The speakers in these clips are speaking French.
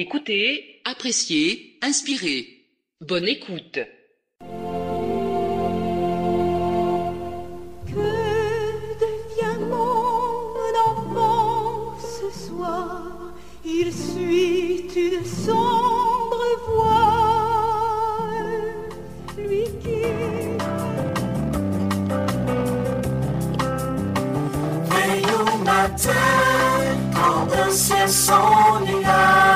Écoutez, appréciez, inspirez. Bonne écoute. Que devient mon enfant ce soir? Il suit une sombre lui qui Veille au matin, quand nuage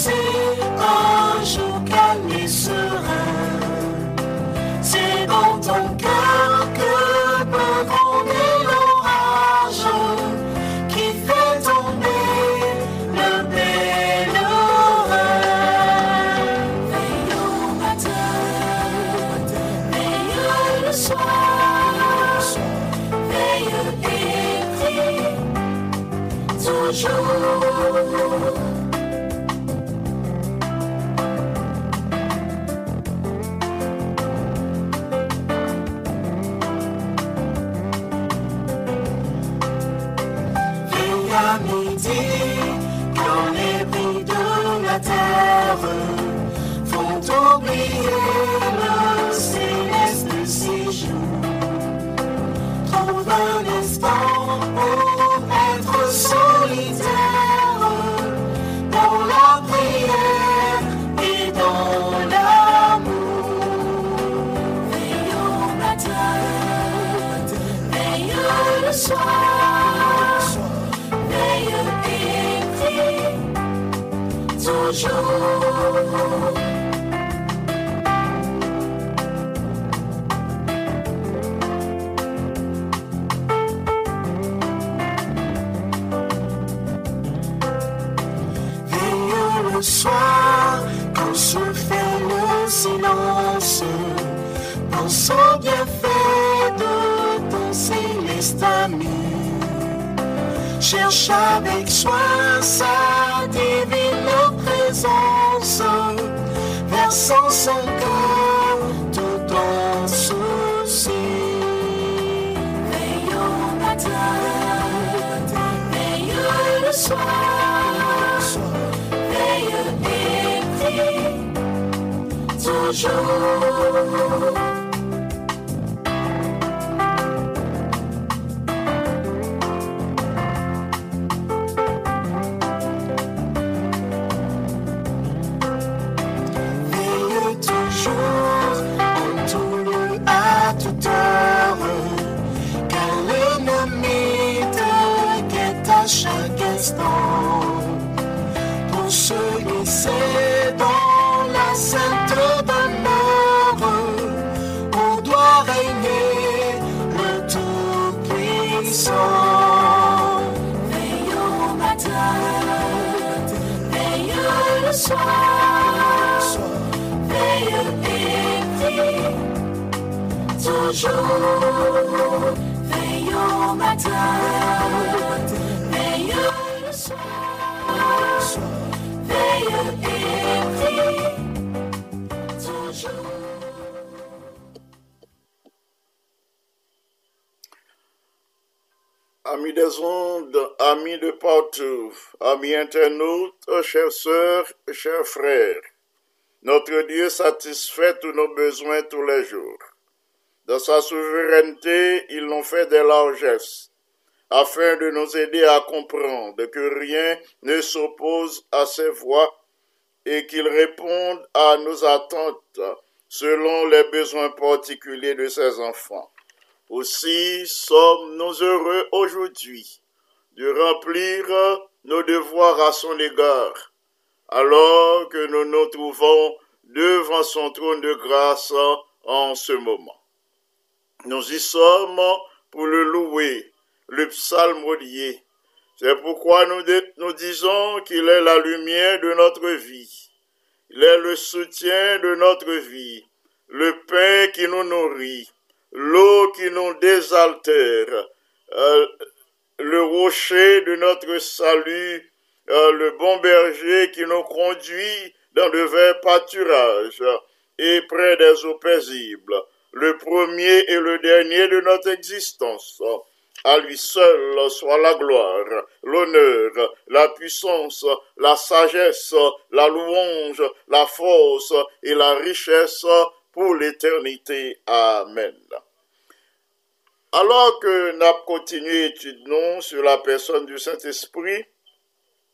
say show. Amis des ondes, amis de partout, amis internautes, chers sœurs, chers frères, notre Dieu satisfait tous nos besoins tous les jours. Dans sa souveraineté, il nous fait des largesses, afin de nous aider à comprendre que rien ne s'oppose à ses voies et qu'il réponde à nos attentes selon les besoins particuliers de ses enfants. Aussi sommes-nous heureux aujourd'hui de remplir nos devoirs à son égard, alors que nous nous trouvons devant son trône de grâce en ce moment. Nous y sommes pour le louer, le psalmodier. C'est pourquoi nous, nous disons qu'il est la lumière de notre vie. Il est le soutien de notre vie, le pain qui nous nourrit, l'eau qui nous désaltère, euh, le rocher de notre salut, euh, le bon berger qui nous conduit dans de verts pâturages et près des eaux paisibles, le premier et le dernier de notre existence, À lui seul soit la gloire, l'honneur, la puissance, la sagesse, la louange, la force et la richesse pour l'éternité. Amen. Alors que nous continué étudier sur la personne du Saint-Esprit,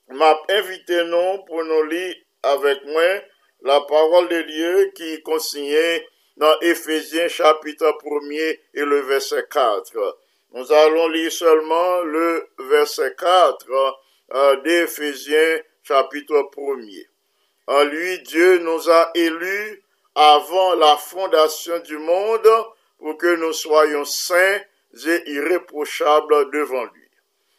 m'a invité nous pour nous lire avec moi la parole de Dieu qui est consignée dans Éphésiens chapitre 1er et le verset 4. Nous allons lire seulement le verset 4 euh, d'Éphésiens chapitre 1er. En lui, Dieu nous a élus avant la fondation du monde pour que nous soyons saints et irréprochables devant lui.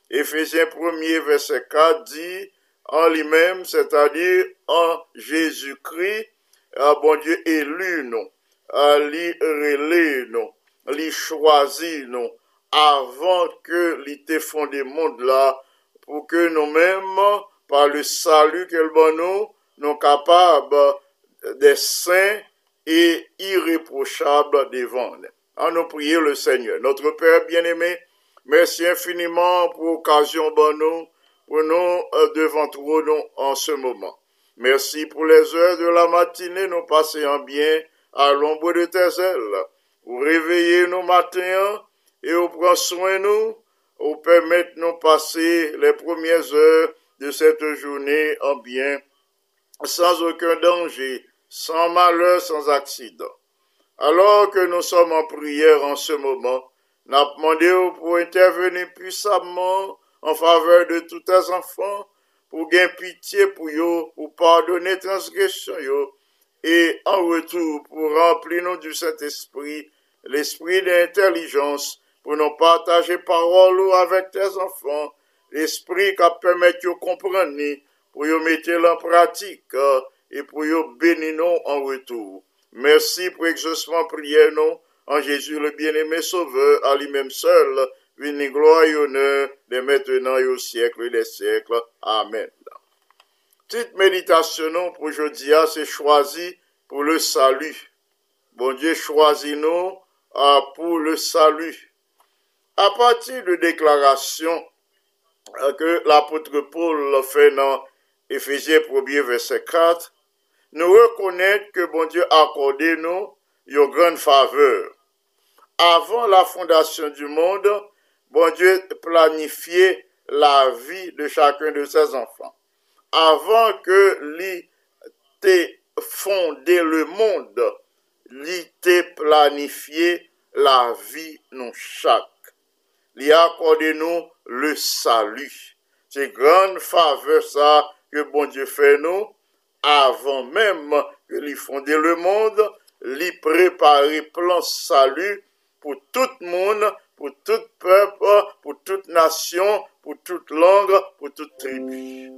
Éphésiens 1er verset 4 dit en lui-même, c'est-à-dire en Jésus-Christ, ah, bon Dieu élu nous, ah, lui relé nous, lui choisi nous, avant que l'ité fondé monde là, pour que nous-mêmes, par le salut qu'elle bon nous, nous capables des saints et irréprochables devant nous. En nous prier le Seigneur. Notre Père bien-aimé, merci infiniment pour l'occasion bon nous, pour nous euh, devant toi nous en ce moment. Merci pour les heures de la matinée, nous passer en bien à l'ombre de tes ailes. Pour réveiller nos matins et au prendre soin de nous, ou permettre nous passer les premières heures de cette journée en bien, sans aucun danger, sans malheur, sans accident. Alors que nous sommes en prière en ce moment, n'a demandé pour intervenir puissamment en faveur de tous tes enfants, pour gagner pitié pour eux, pour pardonner transgression yo, et en retour pour remplir nous du Saint-Esprit, l'esprit d'intelligence, pour nous partager parole avec tes enfants, l'esprit qui permet de comprendre, pour nous mettre en pratique, Euh, et pour y bénir en retour. Merci pour exaucement prière nous, en Jésus le bien-aimé sauveur, à lui-même seul, une gloire et honneur, de maintenant et au siècle des siècles. Amen. Petite méditation pour aujourd'hui, c'est choisi pour le salut. Bon Dieu choisit nous euh, pour le salut. À partir de déclaration euh, que l'apôtre Paul fait dans Éphésiens 1er verset 4, nou rekonèt ke bon Diyo akorde nou yo gran faveur. Avan la fondasyon du moun, bon Dieu planifiye la bon vi de chakun de ses anfan. Avan ke li te fonde le moun, li te planifiye la vi nou chak. Li akorde nou le salu. Se gran fave sa ke bon Dieu fe nou, avant même que l'y fondé le monde, l'y préparer plan salut pour tout monde, pour tout peuple, pour toute nation, pour toute langue, pour toute tribu.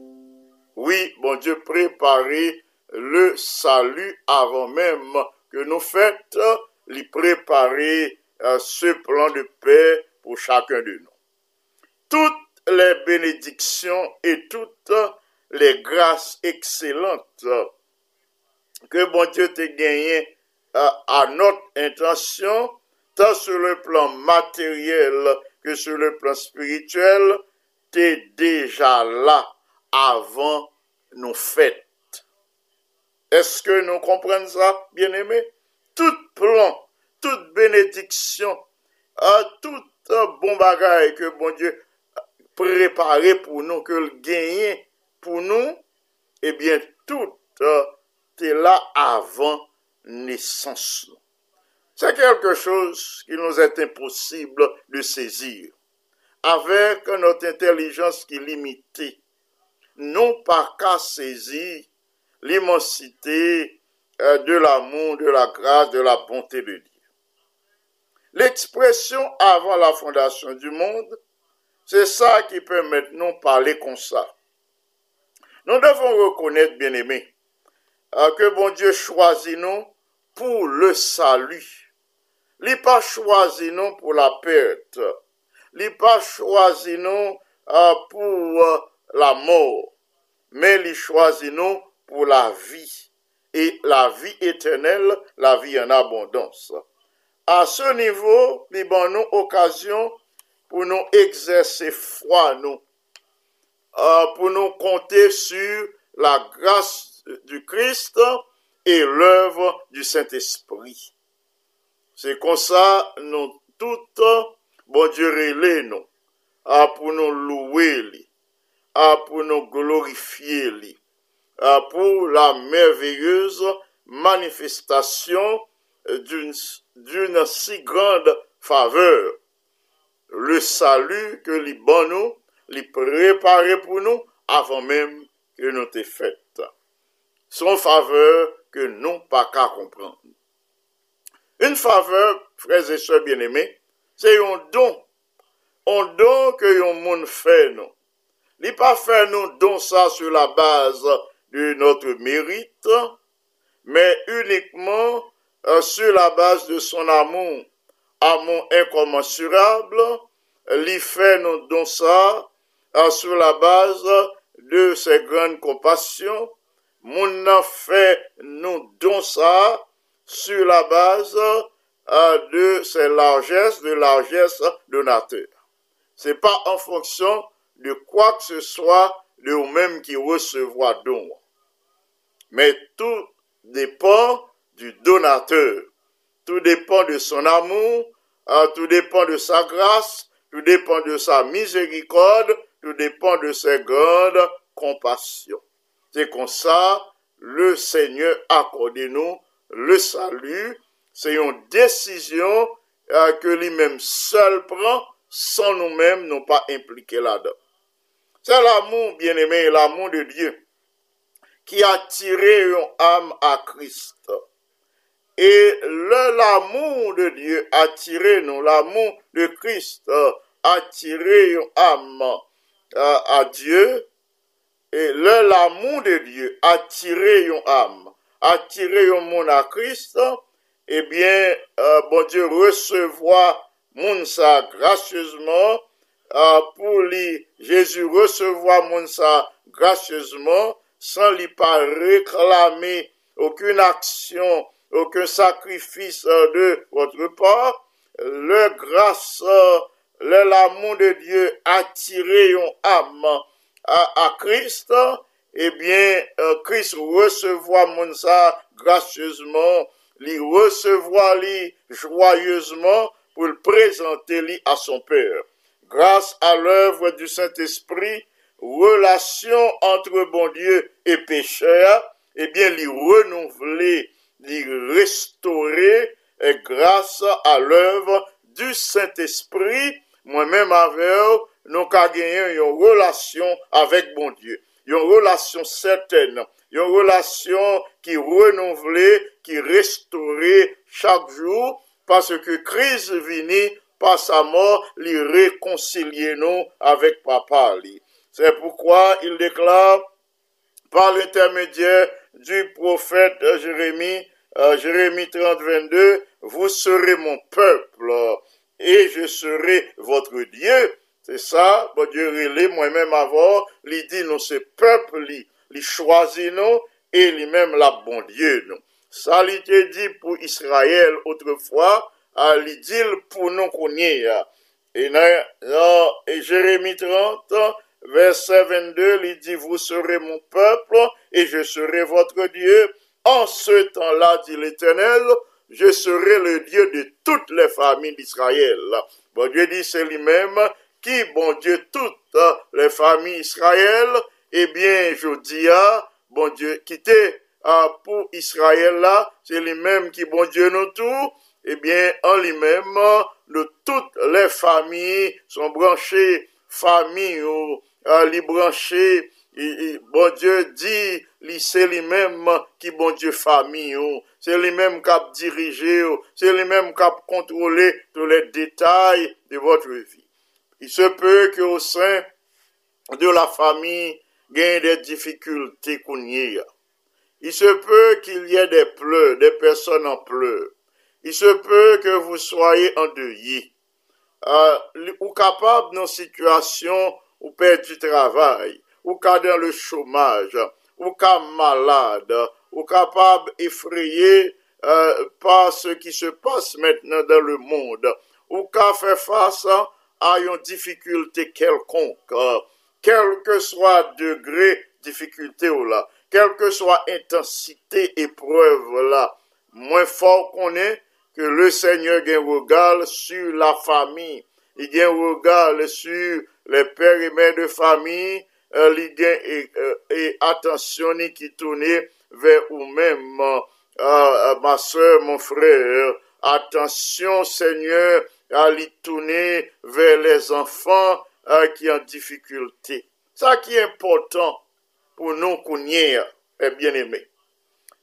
Oui, bon Dieu préparer le salut avant même que nous faisions, l'y préparer euh, ce plan de paix pour chacun de nous. Toutes les bénédictions et toutes les grâces excellentes que bon Dieu t'a gagné à notre intention, tant sur le plan matériel que sur le plan spirituel, t'es déjà là avant nos fêtes. Est-ce que nous comprenons ça, bien-aimés? Tout plan, toute bénédiction, tout bon bagage que bon Dieu préparé pour nous, que le gagné pour nous, eh bien, tout euh, est là avant naissance. C'est quelque chose qui nous est impossible de saisir. Avec notre intelligence qui est limitée, non pas qu'à saisir l'immensité euh, de l'amour, de la grâce, de la bonté de Dieu. L'expression avant la fondation du monde, c'est ça qui peut maintenant parler comme ça. Nous devons reconnaître, bien aimés, euh, que bon Dieu choisit nous pour le salut. Il n'a pas choisi nous pour la perte. Il n'a pas choisi nous euh, pour euh, la mort. Mais il choisit nous pour la vie. Et la vie éternelle, la vie en abondance. À ce niveau, il nous occasion pour nous exercer foi, nous, euh, pour nous compter sur la grâce du Christ et l'œuvre du Saint-Esprit. C'est comme ça, nous toutes, bon Dieu, relais nous, ah, pour nous louer, ah, pour nous glorifier, ah, pour la merveilleuse manifestation d'une si grande faveur. Le salut que les nous, li prepare pou nou avan mem ke nou te fèt. Son faveur ke nou pa ka kompran. Un faveur, freze se bien eme, se yon don. On don ke yon moun fè nou. Li pa fè nou don sa sou la base de notre mérite, men unikman euh, sou la base de son amon. Amon inkomensurable, li fè nou don sa sur la base de ses grandes compassions. Mon fait nous don ça sur la base euh, de ses largesses, de largesse donateur. C'est pas en fonction de quoi que ce soit de vous-même qui recevoir don. Mais tout dépend du donateur. Tout dépend de son amour, euh, tout dépend de sa grâce, tout dépend de sa miséricorde, tout dépend de ses grandes compassions. C'est comme ça, le Seigneur accorde nous le salut. C'est une décision euh, que lui-même seul prend, sans nous-mêmes, non pas impliqués là-dedans. C'est l'amour, bien-aimé, l'amour de Dieu, qui a tiré une âme à Christ. Et l'amour de Dieu a tiré nous, l'amour de Christ a tiré une âme à Dieu. Et l'amour de Dieu a tiré une âme, a tiré un monde à Christ. Eh bien, euh, bon Dieu recevoir monde ça gracieusement euh, pour lui, Jésus recevoir monde ça gracieusement sans lui pas réclamer aucune action aucun sacrifice euh, de votre part, le grâce, euh, l'amour de Dieu a tiré une âme à, Christ, eh bien, euh, mon ça gracieusement, lui recevoir lui joyeusement pour le présenter lui à son Père. Grâce à l'œuvre du Saint-Esprit, relation entre bon Dieu et pécheur, eh bien, lui renouveler d'y restaurer grâce à l'œuvre du Saint-Esprit, moi-même avec nous avons gagné une relation avec bon Dieu. Une relation certaine, une relation qui renouvelée, qui restaurée chaque jour, parce que Christ vini par sa mort, lui réconcilier nous avec papa. C'est pourquoi il déclare par l'intermédiaire du prophète Jérémie, euh, Jérémie 30, 22, vous serez mon peuple et je serai votre Dieu. C'est ça, bon Dieu relé moi-même avant, il dit nous ce peuple, il choisit nous et lui-même la bon Dieu nous. Ça il dit pour Israël autrefois, il dit pour nous qu'on Et, et Jérémie 30, verset 22, il dit, vous serez mon peuple et je serai votre Dieu. En ce temps-là, dit l'Éternel, je serai le Dieu de toutes les familles d'Israël. Bon Dieu dit, c'est lui-même qui, bon Dieu, toutes les familles d'Israël, eh bien, je dis, ah, bon Dieu, quittez ah, pour Israël là, c'est lui-même qui, bon Dieu, nous tout, eh bien, en lui-même, toutes les familles sont branchées, familles, li branché, bon Dieu dit, c'est lui-même qui bon Dieu famille, c'est lui-même qui a dirigé, c'est lui-même qui a contrôlé tous les détails de votre vie. Il se peut qu'au sein de la famille, il y ait des difficultés qu'on y a. Il se peut qu'il y ait des pleurs, des personnes en pleurs. Il se peut que vous soyez endeuillés. Euh, ou capable dans situation ou perd du travail, ou cas dans le chômage, ou cas malade, ou capable effrayé euh, par ce qui se passe maintenant dans le monde, ou cas fait face a une difficulté quelconque, euh, quel que soit degré difficulté ou là, quelle que soit intensité épreuve là, moins fort qu'on est, que le Seigneur gagne regard sur la famille, il gagne regard sur les pères et mères de famille, euh, il gagne et, euh, et attention qui tourne vers vous-même, euh, euh, ma soeur, mon frère. Attention, Seigneur, à l'y tourner vers les enfants euh, qui ont difficulté. Ça qui est important pour nous y est, eh, bien aimés.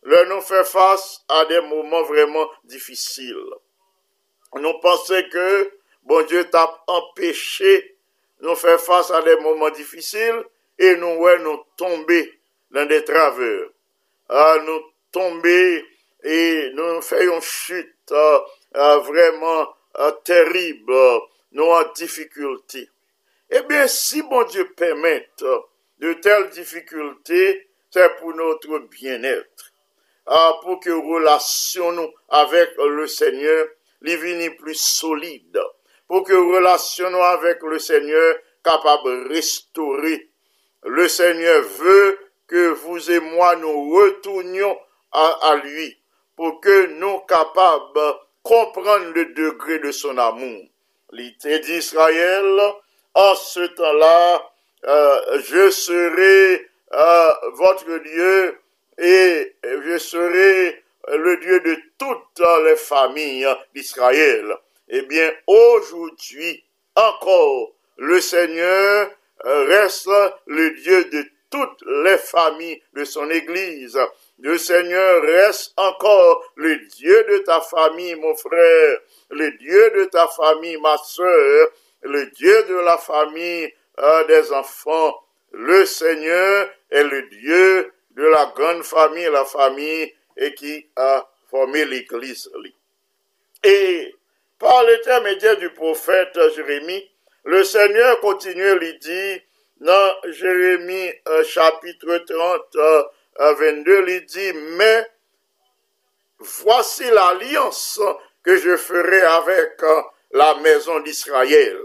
Là, nous fait face à des moments vraiment difficiles. Nous pensons que bon Dieu t'a empêché nous faire face à des moments difficiles et nous, ouais, nous tomber dans des travers. Nous tomber et nous faisons chute euh, euh, vraiment euh, terrible, nous en difficulté. Eh bien, si bon Dieu euh, de telles difficultés, c'est pour notre bien-être. Ah, pour que relation nous avec le Seigneur les vienne plus solide. Pour que relation nous avec le Seigneur capable de restaurer. Le Seigneur veut que vous et moi nous retournions à, lui pour que nous capables de comprendre le degré de son amour. L'idée d'Israël, en ce temps-là, euh, je serai euh, votre Dieu et je serai le Dieu de toutes les familles d'Israël. Eh bien, aujourd'hui encore, le Seigneur reste le Dieu de toutes les familles de son Église. Le Seigneur reste encore le Dieu de ta famille, mon frère, le Dieu de ta famille, ma soeur, le Dieu de la famille euh, des enfants. Le Seigneur est le Dieu de la grande famille, la famille et qui a formé l'Église. Et par l'intermédiaire du prophète Jérémie, le Seigneur continue à lui dire dans Jérémie euh, chapitre 30, euh, 22, il dit, mais voici l'alliance que je ferai avec euh, la maison d'Israël.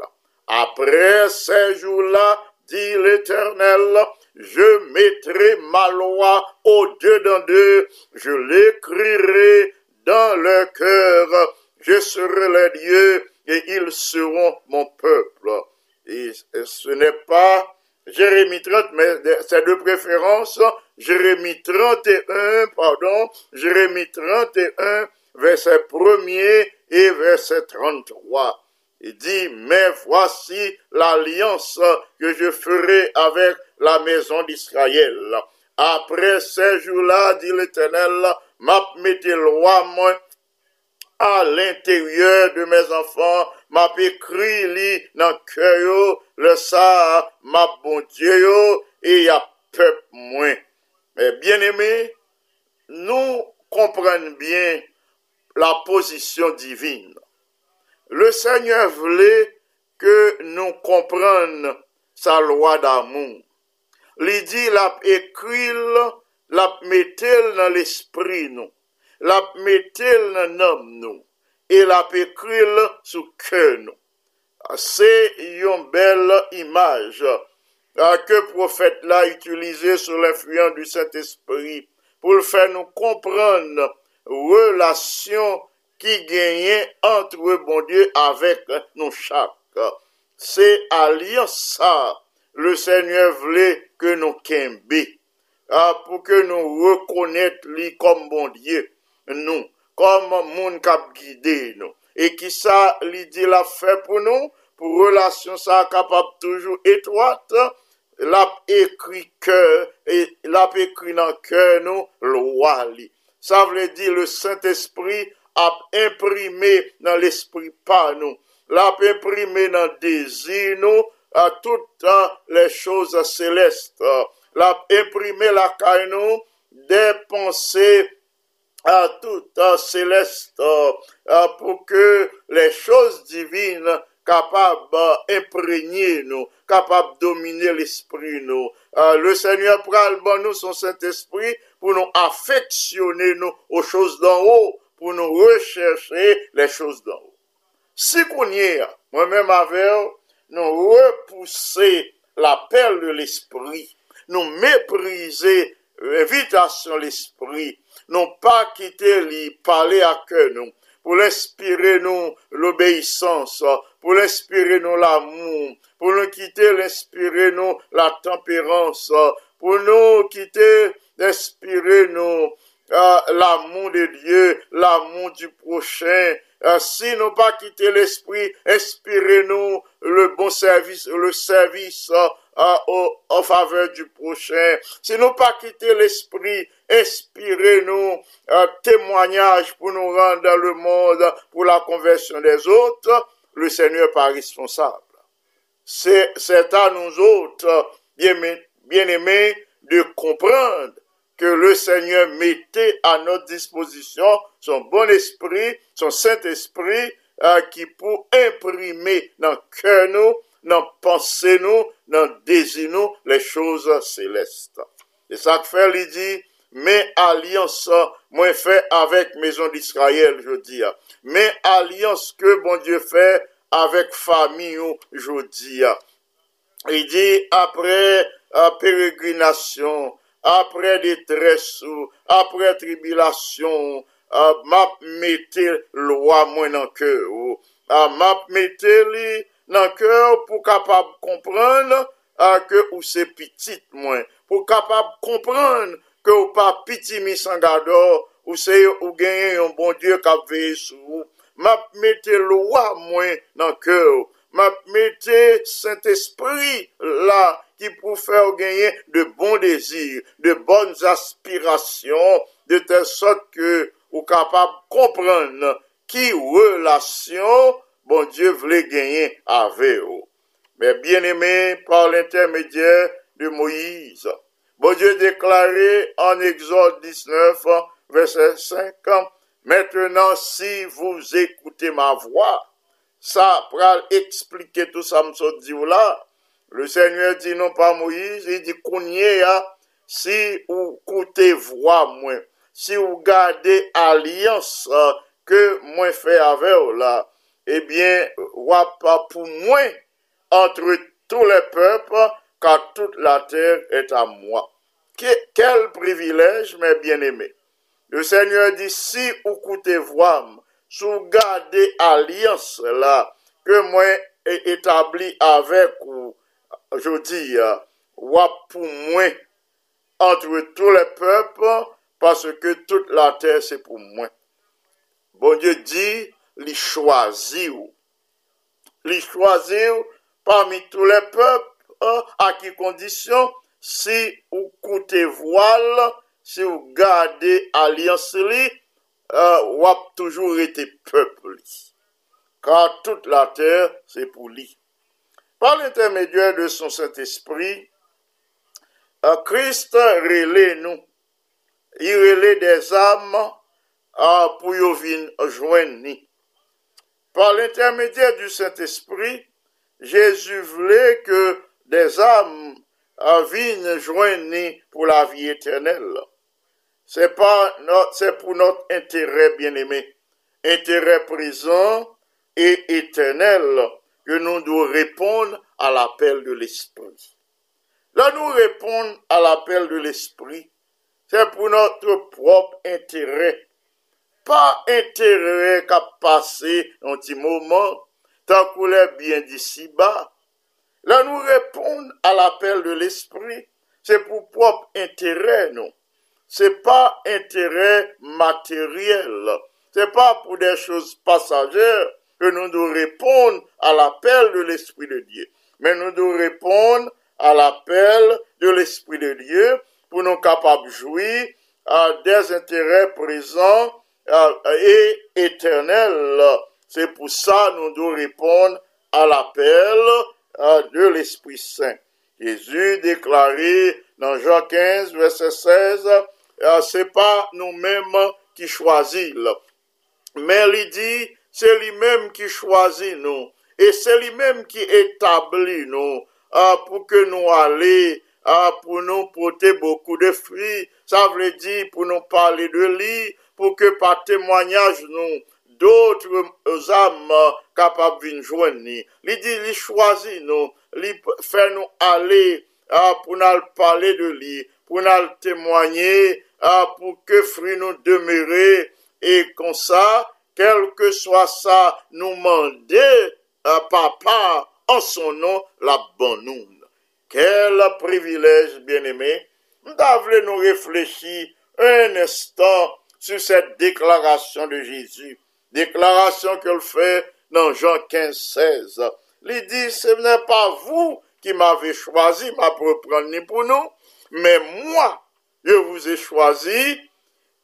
Après ces jours-là, dit l'Éternel, je mettrai ma loi au-dedans d'eux, je l'écrirai dans leur cœur, je serai leur Dieu et ils seront mon peuple. Et ce n'est pas Jérémie 30, mais c'est de préférence Jérémie 31, pardon, Jérémie 31, verset 1er et verset 33. Il dit, mais voici l'alliance que je ferai avec la maison d'Israël. Après ces jours-là, dit l'Éternel, m'a loi moi a l'interieur de mes anfan, ma pe kri li nan kè yo, le sa ma bon dje yo, e ya pep mwen. Men, bien eme, nou komprenne bien la posisyon divin. Le Seigneur vle ke nou komprenne sa lwa d'amou. Li di la ekril, la metel nan l'esprit nou. L'a mettel dans l'homme nous, et l'a écrit sous cœur nous. C'est une belle image ah, que prophète là utilisé sous l'influence du Saint-Esprit pour le faire nous comprendre relation qui gagnait entre bon Dieu avec nous chaque. C'est alliance ça, le Seigneur voulait que nous kembe, ah, pour que nous reconnaître lui comme bon Dieu, nou, kom moun kap guide nou. E ki sa li di la fe pou nou, pou relasyon sa kapap toujou etwate, lap ekri kè, e, lap ekri nan kè nou, lwa li. Sa vle di le Saint-Esprit ap imprime nan l'esprit pa nou. Lap imprime nan dezi nou, a tout an le chouz seleste. Lap imprime la kè nou, de ponse à toutes célestes pour que les choses divines capables d'imprégner nous, capables de dominer l'esprit nous. Euh, le Seigneur bon nous son Saint-Esprit pour nous affectionner nous aux choses d'en haut, pour nous rechercher les choses d'en haut. Si qu'on y est, moi-même nous repousser l'appel de l'esprit, nous mépriser l'invitation de l'esprit, non pas quitter lui parler à cœur nous, pour l'inspirer nous l'obéissance, pour l'inspirer nous l'amour, pour nous quitter l'inspirer nous la tempérance, pour nous quitter l'inspirer nous euh, l'amour de Dieu, l'amour du prochain. Euh, si nous pas quitter l'esprit, inspirez-nous le bon service, le service en faveur du prochain. Si nous pas quitter l'esprit, inspirez-nous un témoignage pour nous rendre dans le monde pour la conversion des autres. Le Seigneur pas responsable. C'est à nous autres, bien- bien-aimés, de comprendre que le Seigneur mettait à notre disposition son bon esprit, son Saint-Esprit, euh, qui pour imprimer dans le cœur nous, nan panse nou, nan dezi nou, le chouz seleste. E sa k fè li di, men alians mwen fè avèk mezon d'Israël, jodi ya. Men alians ke bon Diyo fè avèk fami ou jodi ya. E di apre peregrinasyon, apre detres ou, apre tribilasyon, map mette lwa mwen an ke ou. Map mette li nan kèw pou kapab kompran ke ou se pitit mwen. Pou kapab kompran ke ou pa piti misan gado ou se ou genye yon bon dieu kap veye sou. Map mette lwa mwen nan kèw. Map mette sent espri la ki pou fè ou genye de bon dezir, de bon aspirasyon, de tel sot ke ou kapab kompran ki relasyon bon Dieu voulait gagner avec vous. Mais bien aimé par l'intermédiaire de Moïse, bon Dieu déclaré en Exode 19, verset 5, Maintenant, si vous écoutez ma voix, ça pral expliquer tout ça me dit là. Le Seigneur dit non pas Moïse, il dit est, hein, si vous écoutez voix si vous gardez alliance euh, que moi fait avec là, eh bien, wa pas pour moi entre tous les peuples, car toute la terre est à moi. Que- quel privilège, mes bien-aimés. Le Seigneur dit, si vous écoutez voix, si vous gardez alliance là, que moi ai établi avec vous, je dis, euh, wa pour moi, entre tous les peuples, parce que toute la terre c'est pour moi. Bon Dieu dit, les choisir, les choisir parmi tous les peuples, à qui condition, si vous coûtez voile, si vous gardez alliance li, euh, ou a toujours été peuple. Car toute la terre, c'est pour lui. Par l'intermédiaire de son Saint-Esprit, euh, Christ relait nous. Il relait des âmes euh, pour yo vin joindre. Par l'intermédiaire du Saint-Esprit, Jésus voulait que des âmes viennent joindre ni pour la vie éternelle. C'est pour notre intérêt bien-aimé, intérêt présent et éternel que nous devons répondre à l'appel de l'Esprit. Là, nous répondons à l'appel de l'Esprit, c'est pour notre propre intérêt. Pas intérêt qu'à passer un petit moment, tant qu'on est bien d'ici bas. Là, nous répondons à l'appel de l'Esprit, c'est pour propre intérêt, non. C'est pas intérêt matériel. C'est pas pour des choses passagères que nous devons répondre à l'appel de l'Esprit de Dieu. Mais nous devons répondre à l'appel de l'Esprit de Dieu pour nous capables de jouir à des intérêts présents et éternels. C'est pour ça nous devons répondre à l'appel euh, de l'Esprit Saint. Jésus déclaré dans Jean 15, verset 16, euh, c'est pas nous-mêmes qui choisissons, mais il dit, c'est lui-même qui choisit nous, et c'est lui-même qui établit nous, euh, pour que nous allions, pour nous porter beaucoup de fruits, ça veut dire pour nous parler de lui, pou ke pa temwanyaj nou doutre zam kapab vinjwen ni. Li di li chwazi nou, li fè nou ale ah, euh, pou nan pale de li, pou nan temwanyen, ah, pou ke fri nou demere, e kon sa, kelke swa sa nou mande, ah, euh, papa, an son nou la ban nou. Kel privilej, bien eme, mda vle nou reflechi un estan sur cette déclaration de Jésus. Déclaration qu'elle fait dans Jean 15, 16. Il dit, ce n'est pas vous qui m'avez choisi, ma propre ni pour nous, mais moi, je vous ai choisi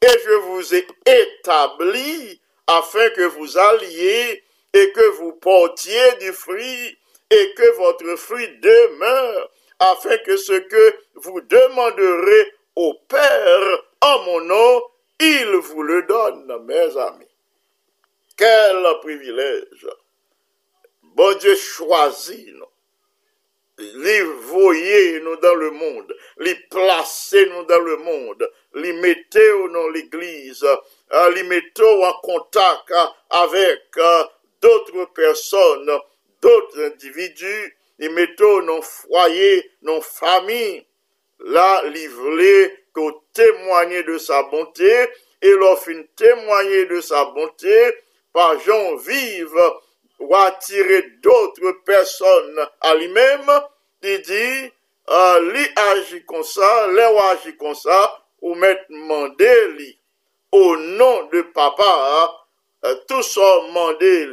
et je vous ai établi afin que vous alliez et que vous portiez du fruit et que votre fruit demeure, afin que ce que vous demanderez au Père en mon nom, il vous le donne, mes amis. Quel privilège. Bon Dieu choisit nous. Les voyez nous dans le monde, les placez nous dans le monde, les mettez dans l'église, euh, les mettez en contact avec euh, d'autres personnes, d'autres individus, les mettez dans foyer, dans famille, là, livrez témoigner de sa bonté, et leur fin témoigner de sa bonté, par gens vivent ou attirer d'autres personnes à lui-même, il dit, euh, li agit comme ça, les agit comme ça, ou mettre mandé au nom de papa, euh, tout ça mandé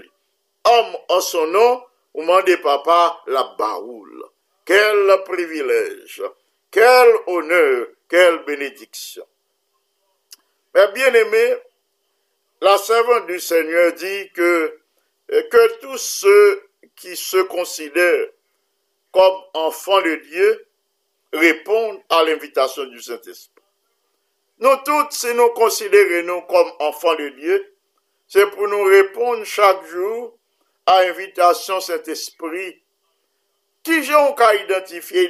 homme en son nom, ou mandé papa la baoule. Quel privilège, quel honneur, quelle bénédiction. Mais bien aimé, la servante du Seigneur dit que, que tous ceux qui se considèrent comme enfants de Dieu répondent à l'invitation du Saint-Esprit. Nous toutes, si nous considérons comme enfants de Dieu, c'est pour nous répondre chaque jour à l'invitation Saint-Esprit. Qui j'ai identifier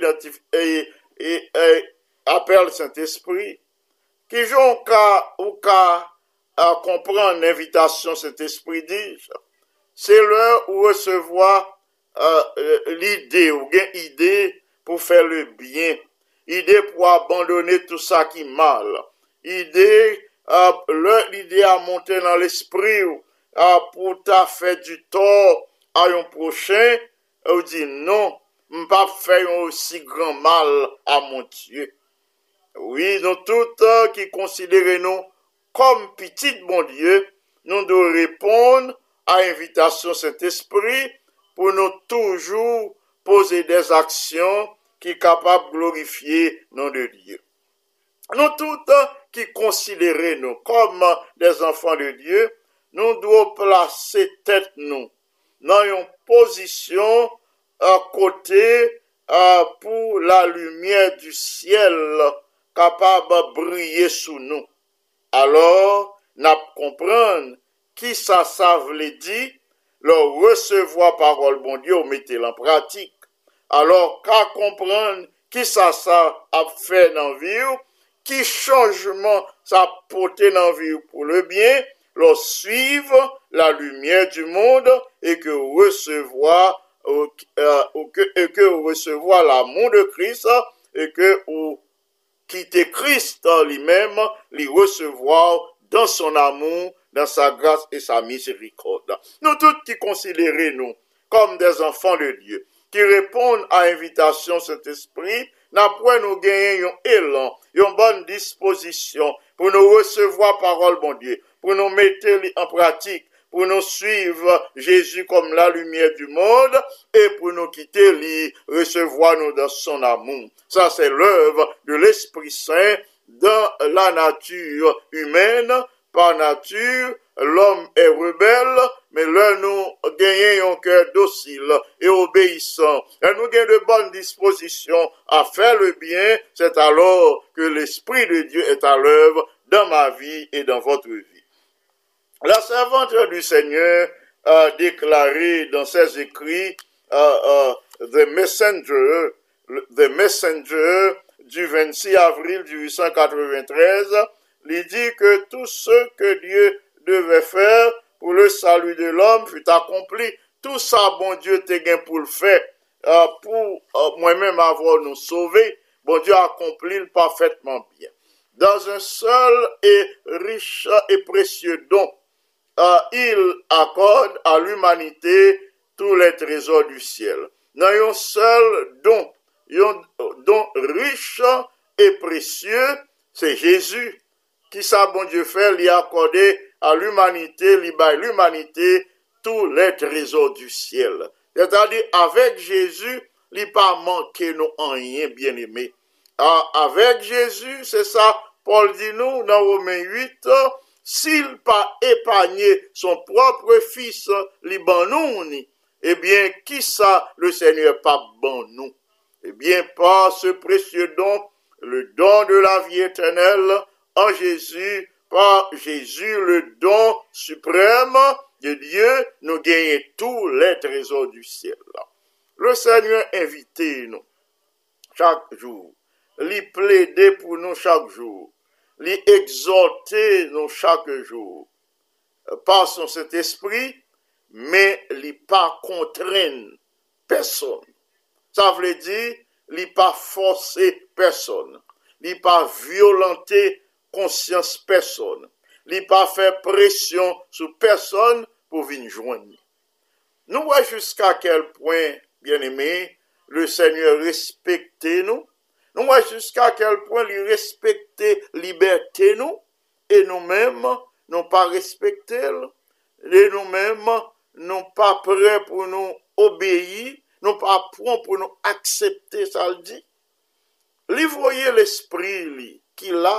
et, et, et apel Saint-Esprit, ki joun ka ou ka kompran l'invitasyon Saint-Esprit dij, se lè ou resevoa euh, l'ide ou gen ide pou fè le bien, ide pou abandonne tout sa ki mal, ide euh, lè l'ide a monte nan l'esprit ou euh, pou ta fè du tor a yon prochen, ou di non, m pa fè yon osi gran mal a mon Diyo. Oui, nou tout euh, an ki konsidere nou kom pitit bon Diyo, nou do repond a invitation cet esprit pou nou toujou pose des aksyon ki kapab glorifiye nou de Diyo. Nou tout euh, an ki konsidere nou kom des anfan de Diyo, nou do plase tet nou nan yon posisyon a kote euh, a pou la lumiè du siel capable de briller sous nous alors n'a comprendre qui ça ça voulait dire, le recevoir parole bon Dieu, mettez en pratique. Alors qu'à comprendre qui ça a fait dans la vie, qui changement ça porté dans vie pour le bien, le suivre la lumière du monde et que recevoir euh, que, et que recevoir l'amour de Christ et que quitter Christ lui-même, lui recevoir dans son amour, dans sa grâce et sa miséricorde. Nous tous qui considérons nous comme des enfants de Dieu, qui répondent à l'invitation cet esprit, n'après nous gagner un élan, une bonne disposition pour nous recevoir parole, bon Dieu, pour nous mettre en pratique, pour nous suivre Jésus comme la lumière du monde et pour nous quitter lui, recevoir nous dans son amour. Ça, c'est l'œuvre de l'Esprit Saint dans la nature humaine. Par nature, l'homme est rebelle, mais là, nous gagnons un cœur docile et obéissant. Et nous gagnons de bonnes dispositions à faire le bien. C'est alors que l'Esprit de Dieu est à l'œuvre dans ma vie et dans votre vie. La servante du Seigneur a déclaré dans ses écrits, uh, uh, The Messenger, The Messenger du 26 avril 1893, il dit que tout ce que Dieu devait faire pour le salut de l'homme fut accompli. Tout ça, bon Dieu, te gain pour le faire, euh, pour euh, moi-même avoir nous sauvé. Bon Dieu a accompli parfaitement bien. Dans un seul et riche et précieux don, il akorde a l'humanite tou le trezor du siel. Nan yon sel don, yon don riche e presye, se Jezu ki sa bon Dieu fè li akorde a l'humanite, li bay l'humanite tou le trezor du siel. Tè ta di, avèk Jezu, li pa manke nou anyen bien eme. Ah, avèk Jezu, se sa Paul di nou nan Romè 8, s'il pas épargné son propre fils, li ban nous, eh bien, qui ça le Seigneur pas ban nous? Eh bien, par ce précieux don, le don de la vie éternelle, en Jésus, par Jésus, le don suprême de Dieu, nous gagnons tous les trésors du ciel. Le Seigneur invite nous chaque jour, lui plaider pour nous chaque jour, lui exhorter nous chaque jour, par son cet esprit, mais lui pas contraindre personne. Ça veut dire, lui pas forcer personne, lui pas violenter conscience personne, lui pas faire pression sur personne pour venir joindre. Nous voyons jusqu'à quel point, bien aimé, le Seigneur respecte Nou wè jiska kel pon li respekte libertè nou, e nou mèm nou pa respekte l, e nou mèm nou pa prè pou nou obeyi, nou pa prè pou nou aksepte sa l di. Li voye l'esprit li ki la,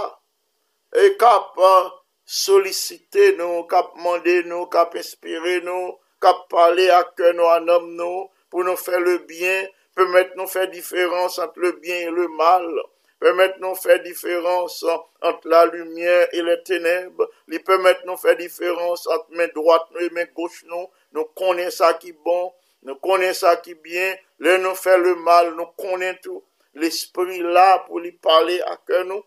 e kap euh, solisite nou, kap mande nou, kap inspire nou, kap pale akè nou anam nou, pou nou fè le byen, permettre nous faire différence entre le bien et le mal, permettre nous faire différence entre la lumière et les ténèbres, lui permettre nous faire différence entre main droite et main gauche nous, nous connaissons ça qui est bon, nous connaissons ça qui est bien, le nous fait le mal, nous connaissons tout, l'esprit là pour lui parler à cœur nous,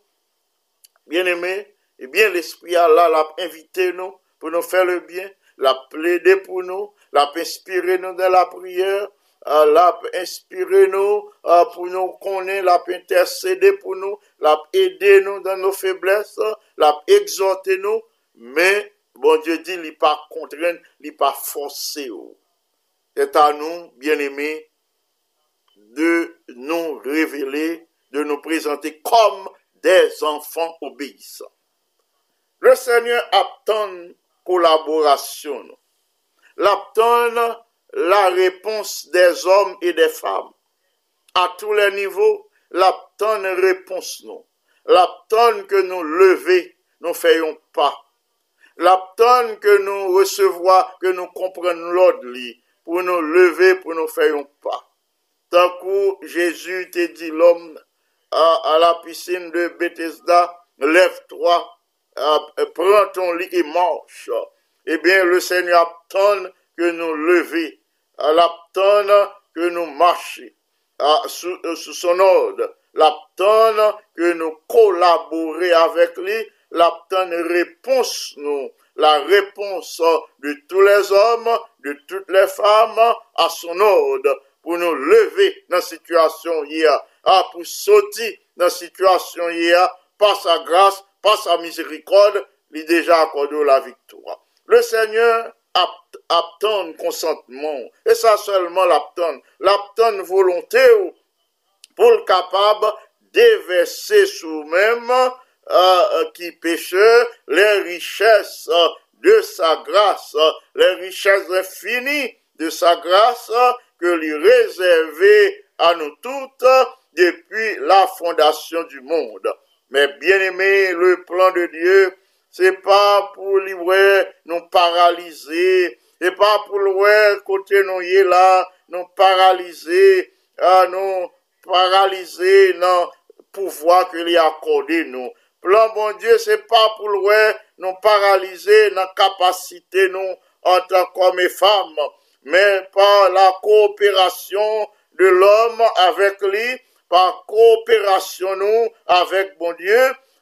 bien aimé, eh bien l'esprit là l'a invité nous pour nous faire le bien, l'a plaidé pour nous, l'a inspiré nous dans la prière, l'a inspiré nous euh, pour nous connaître, l'a intercédé pour nous, l'a aidé nous dans nos faiblesses, l'a exhorté nous, mais bon Dieu dit, il pas contraint, il pas forcé. C'est à nous, bien-aimés, de nous révéler, de nous présenter comme des enfants obéissants. Le Seigneur attend collaboration, l'attend la réponse des hommes et des femmes. À tous les niveaux, l'attend réponse nous. L'attend que nous lever, nous faisons pas. L'attend que nous recevoir, que nous comprenions l'ordre pour nous lever, pour nous faisons pas. Tant que Jésus te dit l'homme à, la piscine de Bethesda, lève-toi, prends ton lit et marche. Eh bien, le Seigneur attend que nous lever, l'attend que nous marchions sous, sous, son ordre, l'attend que nous collaborer avec lui, l'attend réponse nous, la réponse de tous les hommes, de toutes les femmes à son ordre pour nous lever dans la situation hier, pour sortir dans la situation hier, par sa grâce, par sa miséricorde, il déjà accordé la victoire. Le Seigneur attend consentement, et ça seulement l'attend, l'attend volonté pour le capable déverser sous-même euh, qui pécheur les richesses de sa grâce, les richesses infinies de sa grâce que lui réservait à nous toutes depuis la fondation du monde. Mais bien aimé, le plan de Dieu, se pa pou li wè nou paralize, se pa pou li wè kote nou ye la nou paralize, nou paralize nan pouvoi ke li akode nou. Plan bon Diyo se pa pou l wè nou paralize nan kapasite nou an tan kom e fam, men par la kooperasyon de l'om avèk li, par kooperasyon nou avèk bon Diyo,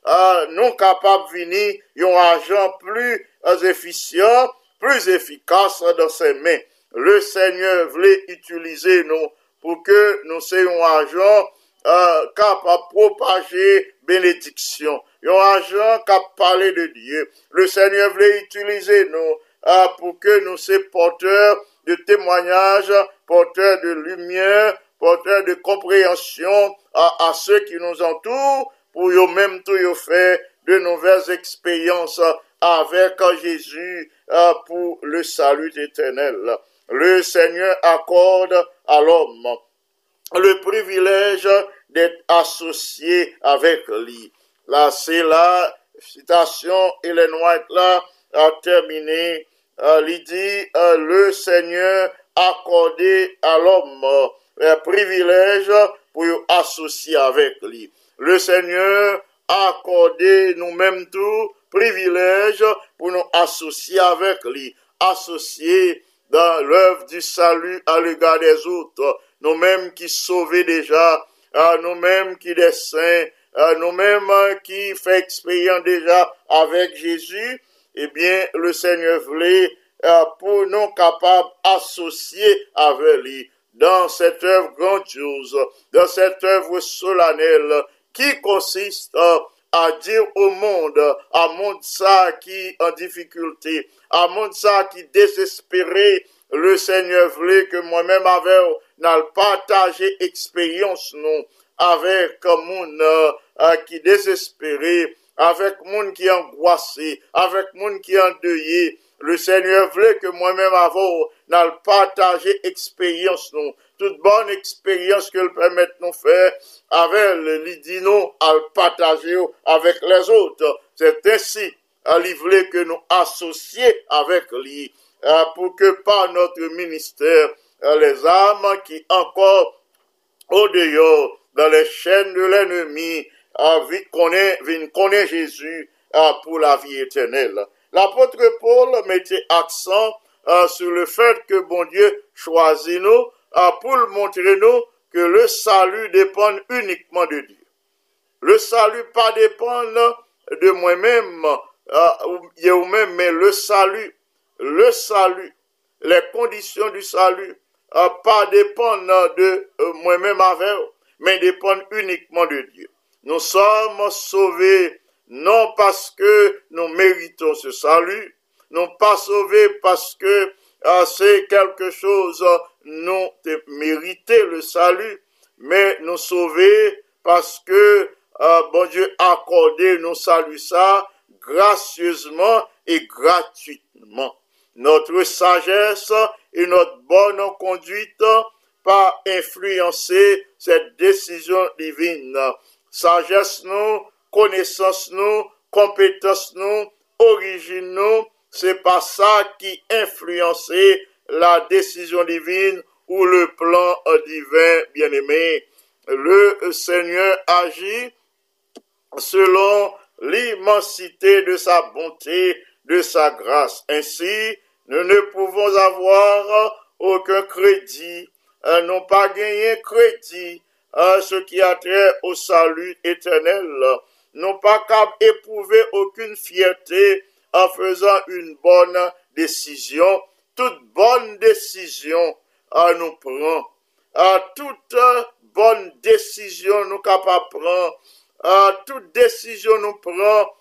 euh, nous capables de venir un agent plus efficient plus efficace dans ses mains. Le Seigneur voulait utiliser nous pour que nous soyons agents euh, capables de propager bénédiction. Un agent capable de parler de Dieu. Le Seigneur voulait utiliser nous euh, pour que nous soyons porteurs de témoignages, porteurs de lumière, porteurs de compréhension à ceux qui nous entourent, pour eux-mêmes tout faire de nouvelles expériences avec Jésus euh, pour le salut éternel. Le Seigneur accorde à l'homme le privilège d'être associé avec lui. Là, c'est la citation, Hélène White là a terminé. Euh, il dit, euh, le Seigneur accordé à l'homme le privilège pour associer avec lui. Le Seigneur a accordé nous-mêmes tout privilège pour nous associer avec lui, associer dans l'œuvre du salut à l'égard des autres, nous-mêmes qui sauvés déjà, nous-mêmes qui des saints, nous-mêmes qui fait expérience déjà avec Jésus, eh bien, le Seigneur voulait euh, pour nous capables associer avec lui dans cette œuvre grandiose, dans cette œuvre solennelle qui consiste à dire au monde, à monde ça qui en difficulté, à monde ça qui désespéré, le Seigneur voulait que moi-même avec n'all partager expérience non avec monde euh, qui désespéré, avec monde qui angoissé, avec monde qui endeuillé. Le Seigneur voulait que moi-même avant n'all partager expérience non toute bonne expérience que le permet nous faire avec non à le partager avec les autres. C'est ainsi à livrer que nous associer avec lui euh, pour que par notre ministère, euh, les âmes qui encore au dehors, dans les chaînes de l'ennemi, viennent connaître Jésus euh, pour la vie éternelle. L'apôtre Paul mettait accent sur le fait que bon Dieu choisit nous pour montrer nous que le salut dépend uniquement de Dieu. Le salut pas dépend de moi-même, euh, mais le salut, le salut, les conditions du salut, euh, pas dépendent de euh, moi-même avec, mais dépendent uniquement de Dieu. Nous sommes sauvés non parce que nous méritons ce salut, non pas sauvés parce que c'est quelque chose nous mériter le salut, mais nous sauver parce que euh, bon Dieu accordé nous salut ça gracieusement et gratuitement. Notre sagesse et notre bonne conduite pas influencer cette décision divine. Sagesse nous, connaissance nous, compétence nous, origine nous, c'est pas ça qui influençait la décision divine ou le plan divin bien-aimé. Le Seigneur agit selon l'immensité de sa bonté, de sa grâce. Ainsi, nous ne pouvons avoir aucun crédit, euh, non pas gagner crédit à ce qui a trait au salut éternel, non pas qu'à éprouver aucune fierté en faisant une bonne décision, toute bonne décision à nous prendre, à toute bonne décision nous capables prendre, à toute décision nous prend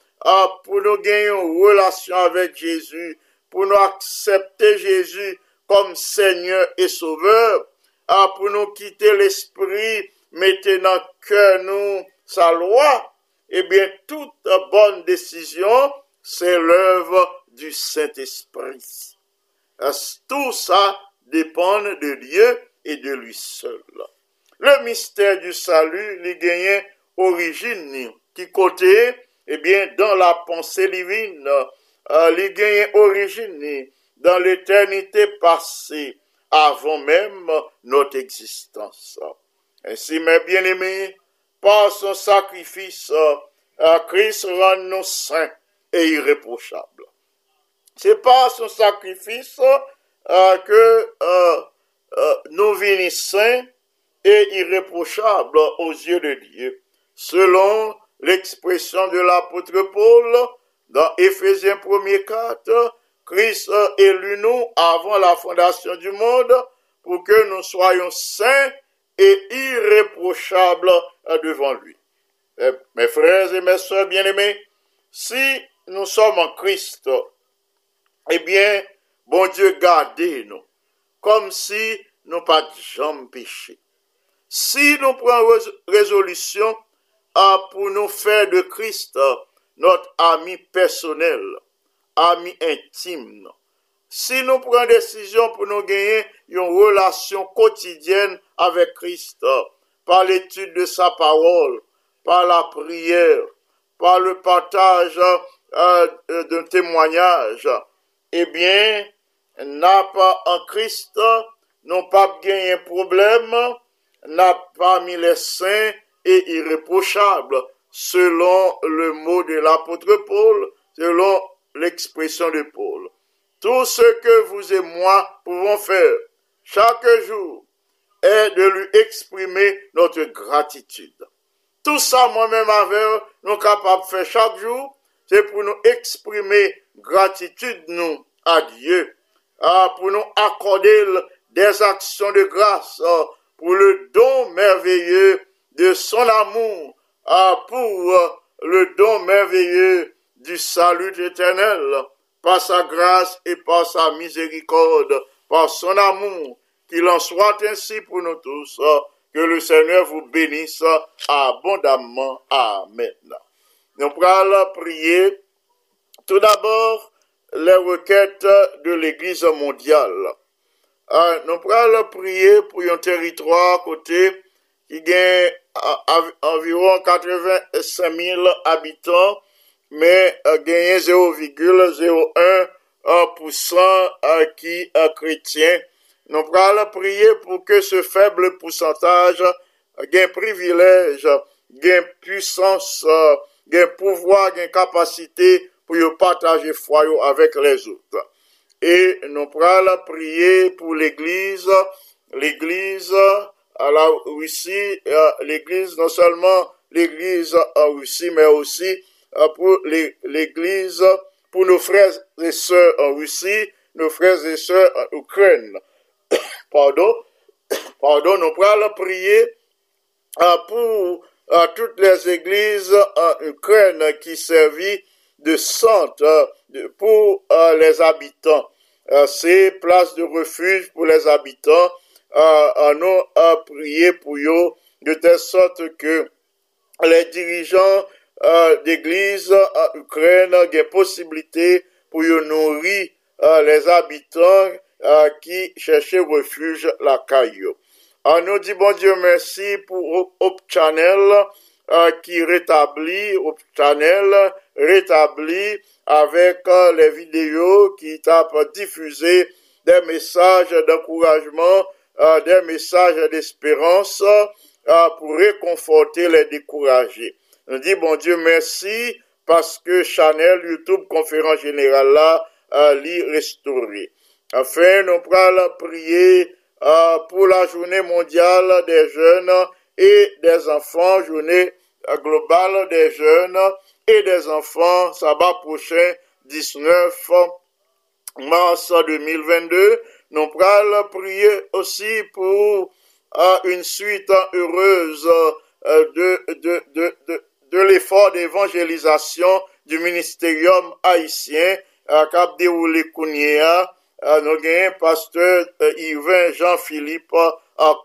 pour nous gagner une relation avec Jésus, pour nous accepter Jésus comme Seigneur et Sauveur, pour nous quitter l'esprit, mettre dans cœur nous sa loi, eh bien, toute bonne décision, c'est l'œuvre du Saint-Esprit. Tout ça dépend de Dieu et de lui seul. Le mystère du salut, les gagnants origine qui côté, eh bien, dans la pensée divine, euh, les gagnants origine dans l'éternité passée, avant même notre existence. Ainsi, mes bien-aimés, par son sacrifice, euh, Christ rend nous saints et irréprochables. C'est par son sacrifice euh, que euh, euh, nous venons saints et irréprochables aux yeux de Dieu, selon l'expression de l'apôtre Paul dans Éphésiens 1er 4, Christ élu nous avant la fondation du monde pour que nous soyons saints et irréprochables devant lui. Eh, mes frères et mes sœurs bien-aimés, si nous sommes en Christ, eh bien, bon Dieu, gardez-nous, comme si nous pas jamais péché. Si nous prenons résolution pour nous faire de Christ notre ami personnel, ami intime, si nous prenons décision pour nous gagner une relation quotidienne avec Christ, par l'étude de sa parole, par la prière, par le partage euh, d'un témoignage, eh bien, n'a pas en Christ, n'ont pas gagné un problème, n'a pas mis les saints et irréprochables, selon le mot de l'apôtre Paul, selon l'expression de Paul. Tout ce que vous et moi pouvons faire chaque jour est de lui exprimer notre gratitude. Tout ça, moi-même, avec nous capables de faire chaque jour, c'est pour nous exprimer gratitude, nous, à Dieu, ah, pour nous accorder des actions de grâce ah, pour le don merveilleux de son amour, ah, pour le don merveilleux du salut éternel, par sa grâce et par sa miséricorde, par son amour, qu'il en soit ainsi pour nous tous. Que le Seigneur vous bénisse abondamment. Amen. Nous allons prier tout d'abord les requêtes de l'Église mondiale. Euh, nous allons prier pour un territoire côté qui gagne environ 85 000 habitants, mais euh, gagne 0,01% euh, qui est chrétien. Nous allons prier pour que ce faible pourcentage gagne privilège, gagne puissance, gen pouvoi, gen kapasite pou yo pataje fwayo avèk les out. E nou pral priye pou l'Eglise, l'Eglise a la Roussi, l'Eglise non seulement l'Eglise a Roussi, men aussi pou l'Eglise, pou nou frèz et sèr en Roussi, nou frèz et sèr en Ukraine. Pardon, pardon, nou pral priye pou toutes les églises en Ukraine qui servit de centre euh, pour euh, les habitants. Euh, c'est place de refuge pour les habitants en ont prié pour eux de telle sorte que les dirigeants d'église en Ukraine ont des possibilités pour nourrir les habitants qui cherchaient refuge la caillou. On nous dit bon Dieu merci pour Hope Channel qui rétablit, Hope Channel rétablit avec euh, les vidéos qui tapent diffuser des messages d'encouragement, des messages d'espérance pour réconforter les découragés. On dit, bon Dieu, merci parce que Chanel, YouTube, conférence générale là, l'y restauré. Enfin, nous allons prier pour la journée mondiale des jeunes et des enfants, journée globale des jeunes et des enfants, sabbat prochain, 19 mars 2022. Nous allons prier aussi pour euh, une suite heureuse euh, de, de, de, de, de l'effort d'évangélisation du ministérium haïtien à Cap déroulé Kounia. Euh, nous avons pasteur Yvain Jean-Philippe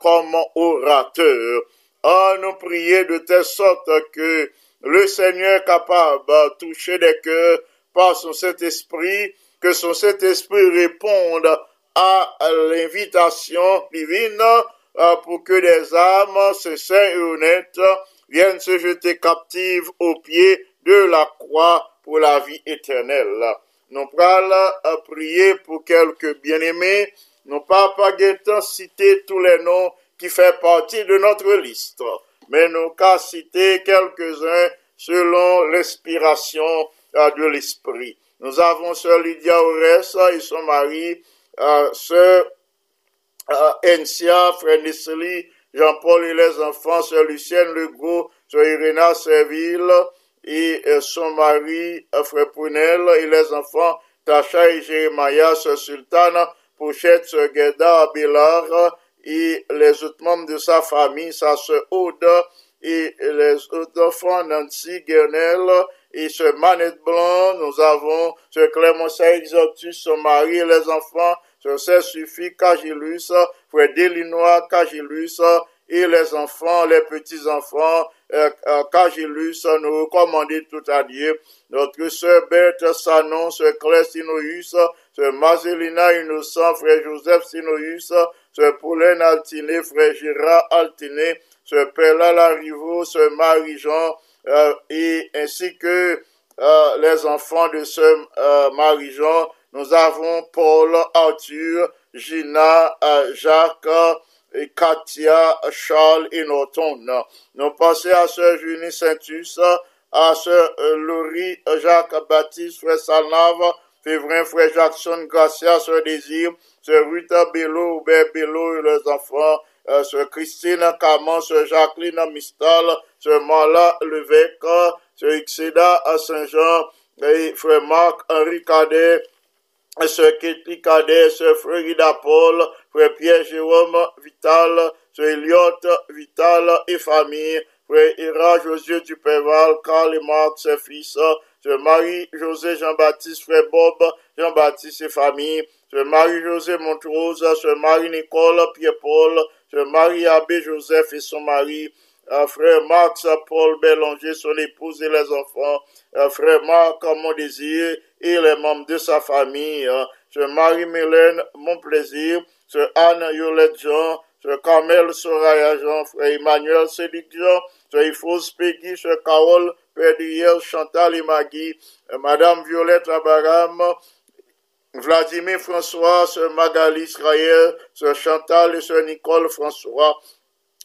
comme orateur. À nous prier de telle sorte que le Seigneur capable de toucher des cœurs par son Saint-Esprit, que son Saint-Esprit réponde à l'invitation divine euh, pour que des âmes sincères et honnêtes viennent se jeter captives aux pieds de la croix pour la vie éternelle. Nous allons prier pour quelques bien-aimés. Nous pas pas citer tous les noms qui font partie de notre liste mais nous qu'à citer quelques-uns selon l'inspiration euh, de l'esprit. Nous avons sœur Lydia Ores et son mari, euh, sœur euh, Encia, frère Jean-Paul et les enfants, sœur Lucienne Legault, sœur Irena Serville et son mari, frère Prunel et les enfants, Tacha et Jérémia, ce sultan, Pouchette, ce Guéda, Abélard, et les autres membres de sa famille, sa sœur Aude, et les autres enfants, Nancy, Guernel, et ce Manette Blanc, nous avons ce Clémenceau Exotus, son mari et les enfants, ce Saint-Suffit, Cagilus, frère Delinois, Cagilus, et les enfants, les petits-enfants, Cagilus, nous recommandons tout à Dieu. Notre sœur Berthe Sanon, ce Claire Sinoïus, ce Marcelina Innocent, frère Joseph Sinoïus, ce Pauline Altiné, frère Gérard Altiné, ce Pella Larivo, ce Marie-Jean, euh, et ainsi que euh, les enfants de ce euh, Marie-Jean. Nous avons Paul, Arthur, Gina, euh, Jacques, et Katia, Charles et Norton. Nous pensons à ce Junie Saintus, à ce euh, Laurie, Jacques Baptiste, frère Salnave, Févrin, frère Jackson, Gracia, ce Désir, ce Rita Bello, Hubert Bello et les enfants, euh, ce Christine Caman, ce Jacqueline Mistal, ce Mala Levesque, ce Ixeda Saint-Jean, et frère Marc Henri Cadet, ce Ketli Cadet, ce Frérida Paul, frère Pierre Jérôme Vital, ce Elliot Vital et famille, frère Ira Josué Dupéval, Carl et Marc, ses fils, ce Marie-José Jean-Baptiste, frère Bob Jean-Baptiste et famille, ce Marie-José Montrose, ce Marie-Nicole Pierre-Paul, ce Marie-Abbé Joseph et son mari, euh, frère Max Paul Bélanger, son épouse et les enfants, euh, frère Marc Mon Désir et les membres de sa famille, euh, ce Marie-Mélène Mon Plaisir, ce Anne Yolette Jean, ce Carmel Soraya Jean, frère Emmanuel Cédric Jean, ce Ifos Peggy, ce Carole Perdriel, Chantal et Maggie, euh, Madame Violette Abaram, Vladimir François, ce Magali Israël, ce Chantal et ce Nicole François,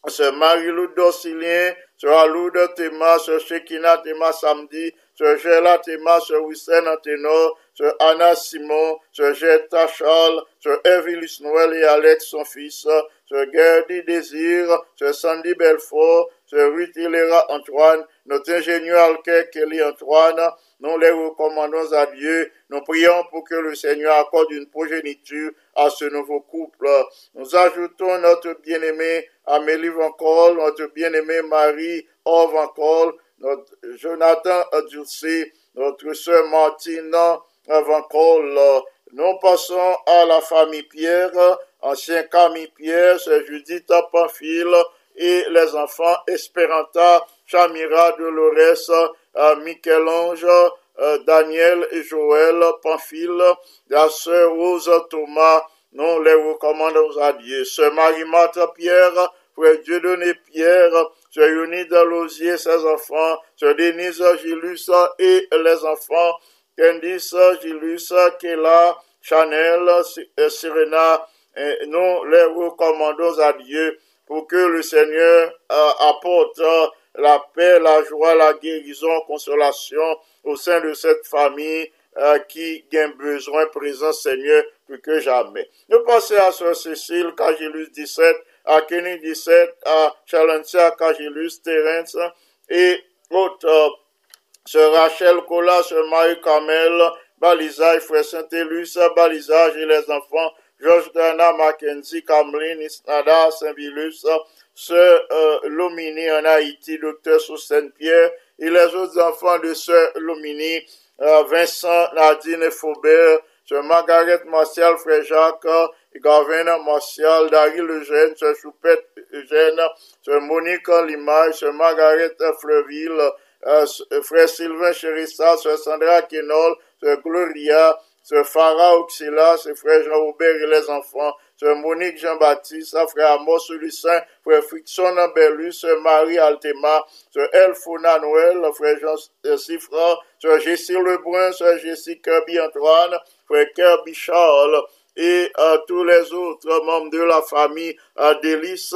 ce Marie-Lou Docilien, ce Aloud Théma, ce Shekina Théma Samedi, ce Gela Théma, ce Wissen Antenor, ce Anna Simon, ce Jetta Charles, ce Evilis Noël et Alex son fils, ce Gerdy Désir, ce Sandy Belfort, ce Ruth Hilera Antoine, notre ingénieur Alker Kelly Antoine, nous les recommandons à Dieu. Nous prions pour que le Seigneur accorde une progéniture à ce nouveau couple. Nous ajoutons notre bien-aimé Amélie Van Col, notre bien-aimé Marie Or Van Col, notre Jonathan Dulcé, notre sœur Martine Van Col. Nous passons à la famille Pierre, ancien Camille Pierre, Judith Pamphile et les enfants Esperanta, Chamira, Dolores, euh, Michel-Ange, euh, Daniel et Joël, Pamphile, la sœur Rose Thomas, nous les recommandons à Dieu. Sœur Marie-Marthe Pierre, frère Dieudonné Pierre, sœur Eunice Losier, ses enfants, sœur Denise Gilus et les enfants, Candice Gilus, Kela, Chanel, euh, Serena, et nous les recommandons à Dieu pour que le Seigneur euh, apporte euh, la paix, la joie, la guérison, consolation au sein de cette famille euh, qui a besoin présent Seigneur plus que jamais. Nous passons à Sœur Cécile, Cagilus 17, à Kenny 17, à Chalentia, Cagilus, Terence et autres. Sœur Rachel Cola, Sœur Marie Carmel, Balisage, Frère Saint-Élus, Balisage et les enfants, Georges Dana, Mackenzie, Cameline, Isnada, Saint-Vilus, Sœur euh, Lomini en Haïti, Docteur sous Saint-Pierre, et les autres enfants de Sœur Lomini, euh, Vincent, Nadine et Faubert, Sœur Margaret Martial, Frère Jacques, Gavin Martial, Daryl Eugène, Sœur Choupette Eugène, Sœur Monique Limage, Sœur Margaret Fleuville, euh, Frère Sylvain Chérissa, Sœur Sandra Kenol, Sœur Gloria, Sœur Farah Auxila, Sœur Frère Jean-Aubert et les enfants, Sœur Monique Jean-Baptiste, Frère Amos Lucin, Frère Frickson Bellus, Sœur Marie Altema, Sœur Elfona Noël, Frère Jean euh, Siffra, Sœur Jessie Lebrun, Sœur Jessie Kirby Antoine, Frère Kirby Charles, et euh, tous les autres membres de la famille euh, d'Élise,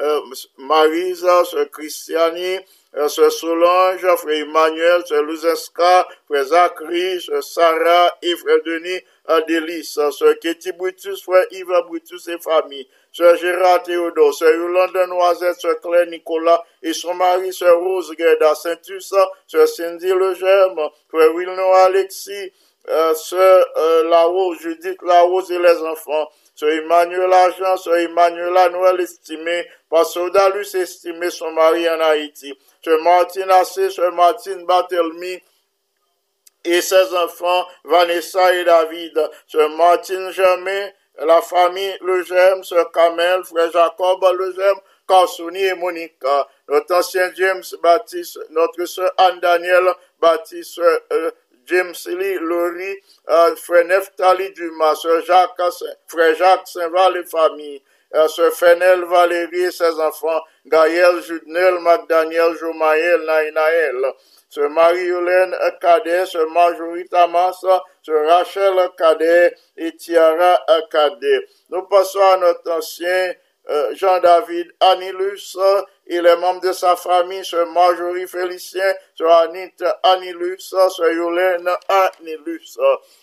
euh, Marisa, Sœur Christiani, Euh, sè Solange, frè Emmanuel, sè Louzenska, frè Zakri, sè Sarah et frè Denis Adelis, sè Keti Brutus, frè Yves Brutus et famille, sè Gérard Théodore, sè Yolande Noisette, sè Claire Nicolas et son mari, sè Rose Gerda Saintus, sè Cindy Legerme, frè Wilno Alexis, euh, sè euh, Larose, Judith Larose et les enfants, Sœur Emmanuel Agent, Sœur Emmanuel Noël estimé, Pasteur Dalus estimé son mari en Haïti, Sœur Martine Assé, Sœur Martine Barthelmy, et ses enfants, Vanessa et David, Sœur Martine Germain, la famille Le Gem, Sœur Kamel, Frère Jacob Le Gem, Carsoni et Monica, notre ancien James Baptiste, notre sœur Anne Daniel Baptiste, euh, James Lee Laurie, euh, Frère Neftali Dumas, Sœur Jacques, Frère Jacques Saint-Val et famille, euh, Fenel Valérie et ses enfants, Gaël Judnel, McDaniel Jomaël, Naïnaël, Sœur Marie-Hélène Cadet, Sœur Marjorie Tamas, Sœur Rachel Cadet et Tiara Cadet. Nous passons à notre ancien euh, Jean-David Anilus et les membres de sa famille, Sœur Marjorie Félicien, Sœur Anita Anilus, Sœur Yolène Anilus,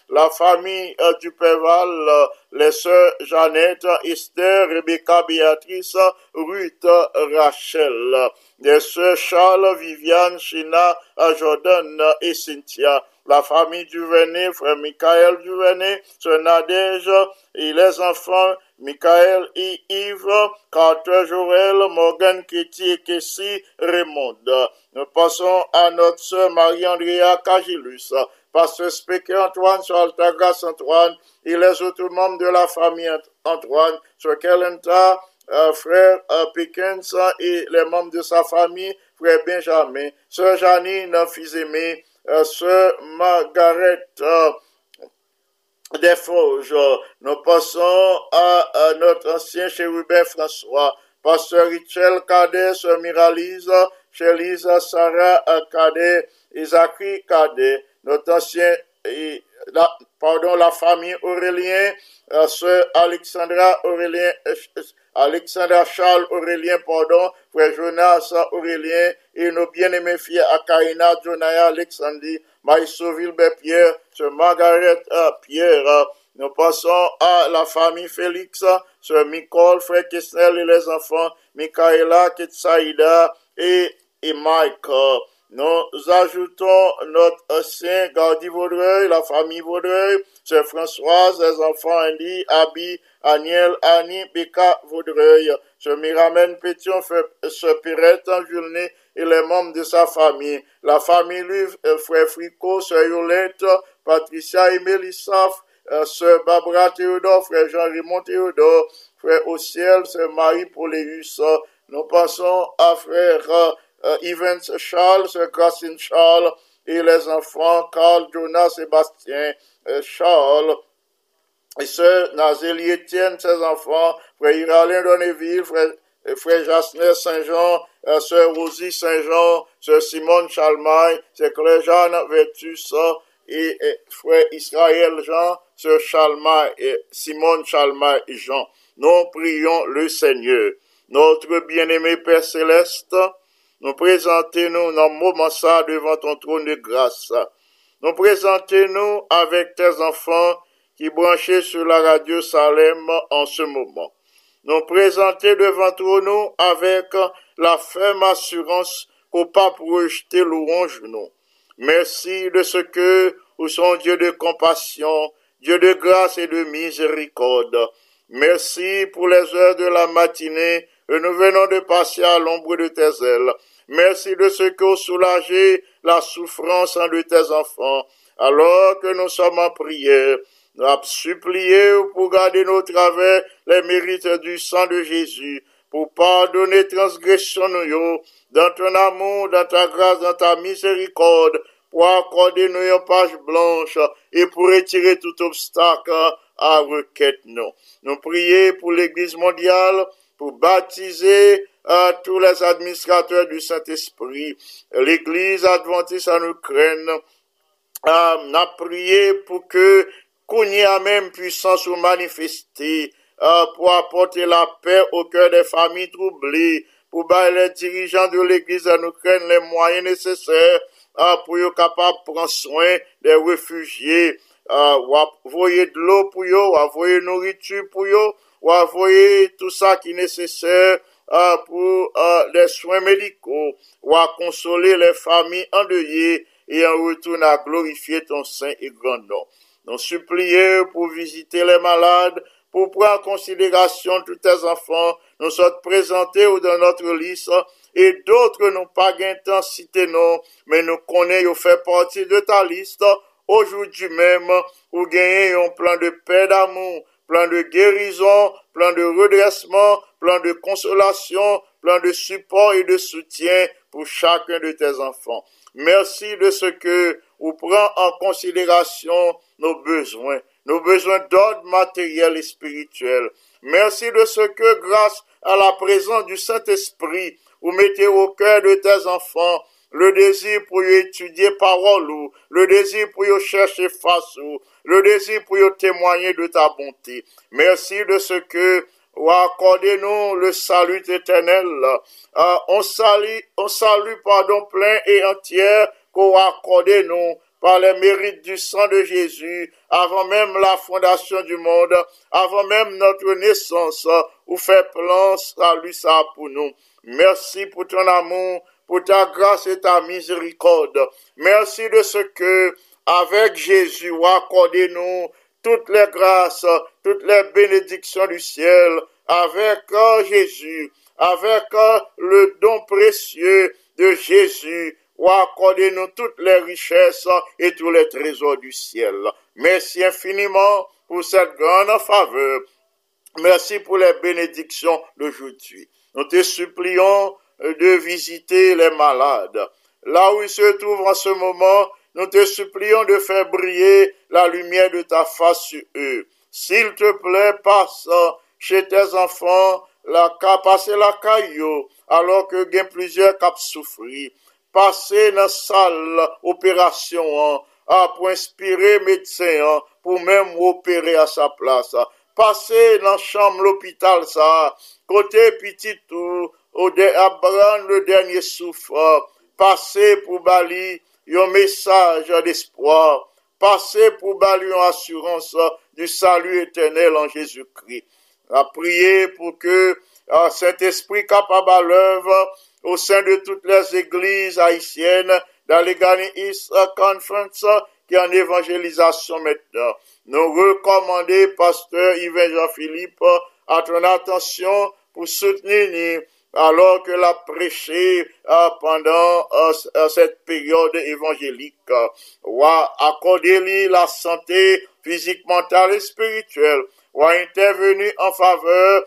la famille euh, du Péval, euh, les sœurs Jeannette, Esther, Rebecca, Béatrice, Ruth, Rachel, les sœurs Charles, Viviane, China, Jordan et Cynthia, la famille Duvenet, frère Michael Duvenet, sœur Nadège et les enfants Michael et Yves, Carter Joël, Morgan Kitty et Kessie Raymond. Nous passons à notre sœur Marie-Andrea Cagilus, pasteur Speaker Antoine, sur Altagas Antoine. Et les autres membres de la famille Antoine, sur Kelenta, euh, frère euh, Pickens et les membres de sa famille, frère Benjamin, sœur Janine, fils aimé, euh, sœur Margaret, des Fauges. Nous passons à, à notre ancien chérubin François, pasteur Richel Cadet, Miralise, Chélise Sarah Cadet, Isaac Cadet, notre ancien, la, pardon, la famille Aurélien, euh, sœur Alexandra Aurélien, euh, Alexandra Charles Aurélien, pardon, frère Jonas Aurélien, et nos bien-aimés filles Akaina, Jonaya, Alexandrie, Maïsoville, Pierre, sœur Margaret euh, Pierre. Nous passons à la famille Félix, sœur Nicole, frère Kessnel et les enfants, Michaela, Ketsaïda et, et Mike. Nous ajoutons notre ancien Gardi Vaudreuil, la famille Vaudreuil, sœur Françoise, les enfants Andy, Abby, Aniel, Annie, Becca Vaudreuil, sœur Miramène Pétion, sœur Pirette, Julné et les membres de sa famille, la famille Luve, frère Fricot, sœur Yolette, Patricia et Mélissa, euh, sœur Barbara Théodore, frère Jean-Raymond Théodore, frère Ociel, sœur Marie Poléus. Nous passons à frère euh, Evans Charles, sœur Gracine Charles et les enfants Carl, Jonas, Sébastien, euh, Charles. Et sœur Nazélie Étienne, ses enfants, frère Iralien Donneville, frère, frère Jasner Saint-Jean, euh, sœur Rosie Saint-Jean, sœur Simone Chalmaille, sœur Claire Jeanne Vertus, et, et, frère Israël Jean, sœur Chalmaille et Simone Chalmaille Jean. Nous prions le Seigneur. Notre bien-aimé Père Céleste, nous présentons-nous dans moment ça devant ton trône de grâce. Nous présentons-nous avec tes enfants qui branchés sur la radio Salem en ce moment. Nous présenter devant toi nous avec la ferme assurance qu'au pas rejeter louange nous. Merci de ce que vous sommes Dieu de compassion, Dieu de grâce et de miséricorde. Merci pour les heures de la matinée nous venons de passer à l'ombre de tes ailes. Merci de ce que vous soulagez la souffrance de tes enfants, alors que nous sommes en prière. Avons supplié pour garder nos travers les mérites du sang de Jésus, pour pardonner transgression nous, dans ton amour, dans ta grâce, dans ta miséricorde, pour accorder nous une page blanche et pour retirer tout obstacle à requête nous. Nous prions pour l'Église mondiale, pour baptiser à tous les administrateurs du Saint-Esprit, l'Église adventiste en Ukraine, euh, a prié pour que qu'on a même puissance ou manifester euh, pour apporter la paix au cœur des familles troublées, pour battre les dirigeants de l'Église en Ukraine les moyens nécessaires euh, pour être capable de prendre soin des réfugiés, euh, ou envoyer de l'eau pour eux, ou envoyer nourriture pour eux, ou envoyer tout ça qui est nécessaire euh, pour euh, les soins médicaux, ou à consoler les familles endeuillées et en retourne à glorifier ton saint et grand nom. Nous supplier pour visiter les malades, pour prendre en considération tous tes enfants, nous sommes présentés dans notre liste, et d'autres n'ont pas d'intensité non, mais nous connaissons, fait partie de ta liste, aujourd'hui même, ou gagner un plan de paix d'amour, plan de guérison, plan de redressement, plan de consolation, plan de support et de soutien pour chacun de tes enfants. Merci de ce que vous prenez en considération nos besoins, nos besoins d'ordre matériel et spirituel. Merci de ce que, grâce à la présence du Saint-Esprit, vous mettez au cœur de tes enfants le désir pour y étudier parole ou le désir pour y chercher face ou le désir pour y témoigner de ta bonté. Merci de ce que ou accordez-nous le salut éternel. Euh, on salue, on salue pardon plein et entier qu'au accordez nous par les mérites du sang de Jésus, avant même la fondation du monde, avant même notre naissance, ou fait plan salut ça pour nous. Merci pour ton amour, pour ta grâce et ta miséricorde. Merci de ce que, avec Jésus, accordez-nous toutes les grâces, toutes les bénédictions du ciel, avec euh, Jésus, avec euh, le don précieux de Jésus, ou accordez-nous toutes les richesses et tous les trésors du ciel. Merci infiniment pour cette grande faveur. Merci pour les bénédictions d'aujourd'hui. Nous te supplions de visiter les malades. Là où ils se trouvent en ce moment, nous te supplions de faire briller la lumière de ta face sur eux. S'il te plaît, passe chez tes enfants, la passer la caillou, alors que gain plusieurs cap souffrir. Passer dans salle opération, hein, pour inspirer médecin, hein, pour même opérer à sa place. Passer dans chambre l'hôpital, ça, côté petit au de, le dernier souffle. Passer pour Bali, un message d'espoir. Passer pour Bali une assurance du salut éternel en Jésus-Christ. À prier pour que euh, cet esprit capable à l'œuvre au sein de toutes les églises haïtiennes, dans les Conference, qui est en évangélisation maintenant. Nous recommander, pasteur Yves Jean-Philippe, à ton attention pour soutenir alors que l'a prêché euh, pendant euh, euh, cette période évangélique. Ou accorder la santé physique, mentale et spirituelle. Ou intervenir en faveur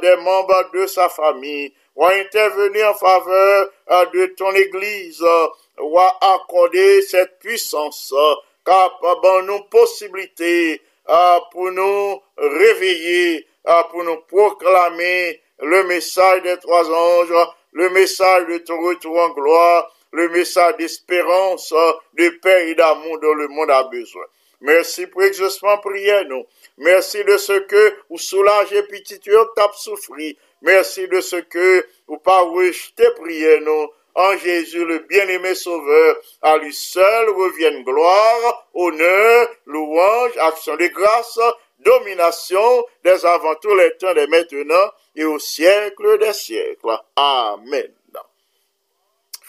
des membres de sa famille. Ou intervenir en faveur de ton église. Ou accorder cette puissance capable nous possibilité pour nous réveiller, pour nous proclamer le message des trois anges, le message de ton retour en gloire, le message d'espérance, de paix et d'amour dont le monde a besoin. Merci pour exaucement prière, nous. Merci de ce que vous soulagez petit tape souffri. Merci de ce que vous pas rejeter prière, nous. En Jésus, le bien-aimé Sauveur, à lui seul reviennent gloire, honneur, louange, action de grâce, domination, des avant tous les temps, des maintenant, et au siècle des siècles. Amen.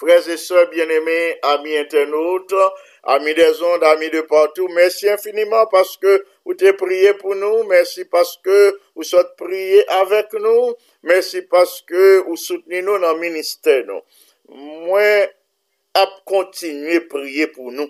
Frères et sœurs bien-aimés, amis internautes, amis des ondes, amis de partout, merci infiniment parce que vous t'es prié pour nous, merci parce que vous êtes prié avec nous, merci parce que vous soutenez nous dans le ministère. Moi, à continuer à prier pour nous.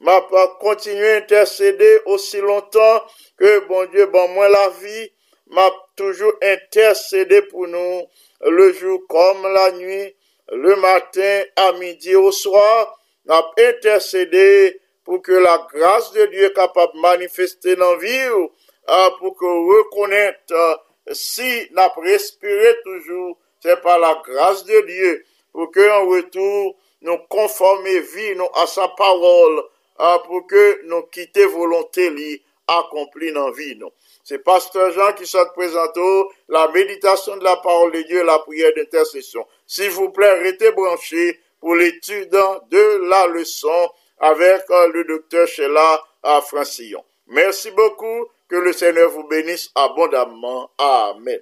M'a pas continuer à intercéder aussi longtemps que bon Dieu, bon moi la vie, m'a toujours intercédé pour nous le jour comme la nuit, le matin, à midi, au soir, m'a intercédé pour que la grâce de Dieu capable de manifester dans la vie, ah, pour que reconnaître si n'a respiré toujours, c'est par la grâce de Dieu, pour que en retour, nous conformer vie nous à sa parole, ah, pour que nous quitter volonté li accomplie dans vie nous. C'est Pasteur Jean qui s'est présenté la méditation de la parole de Dieu, la prière d'intercession. S'il vous plaît, restez branchés pour l'étude de la leçon avec euh, le docteur Sheila à Francillon. Merci beaucoup. Que le Seigneur vous bénisse abondamment. Amen.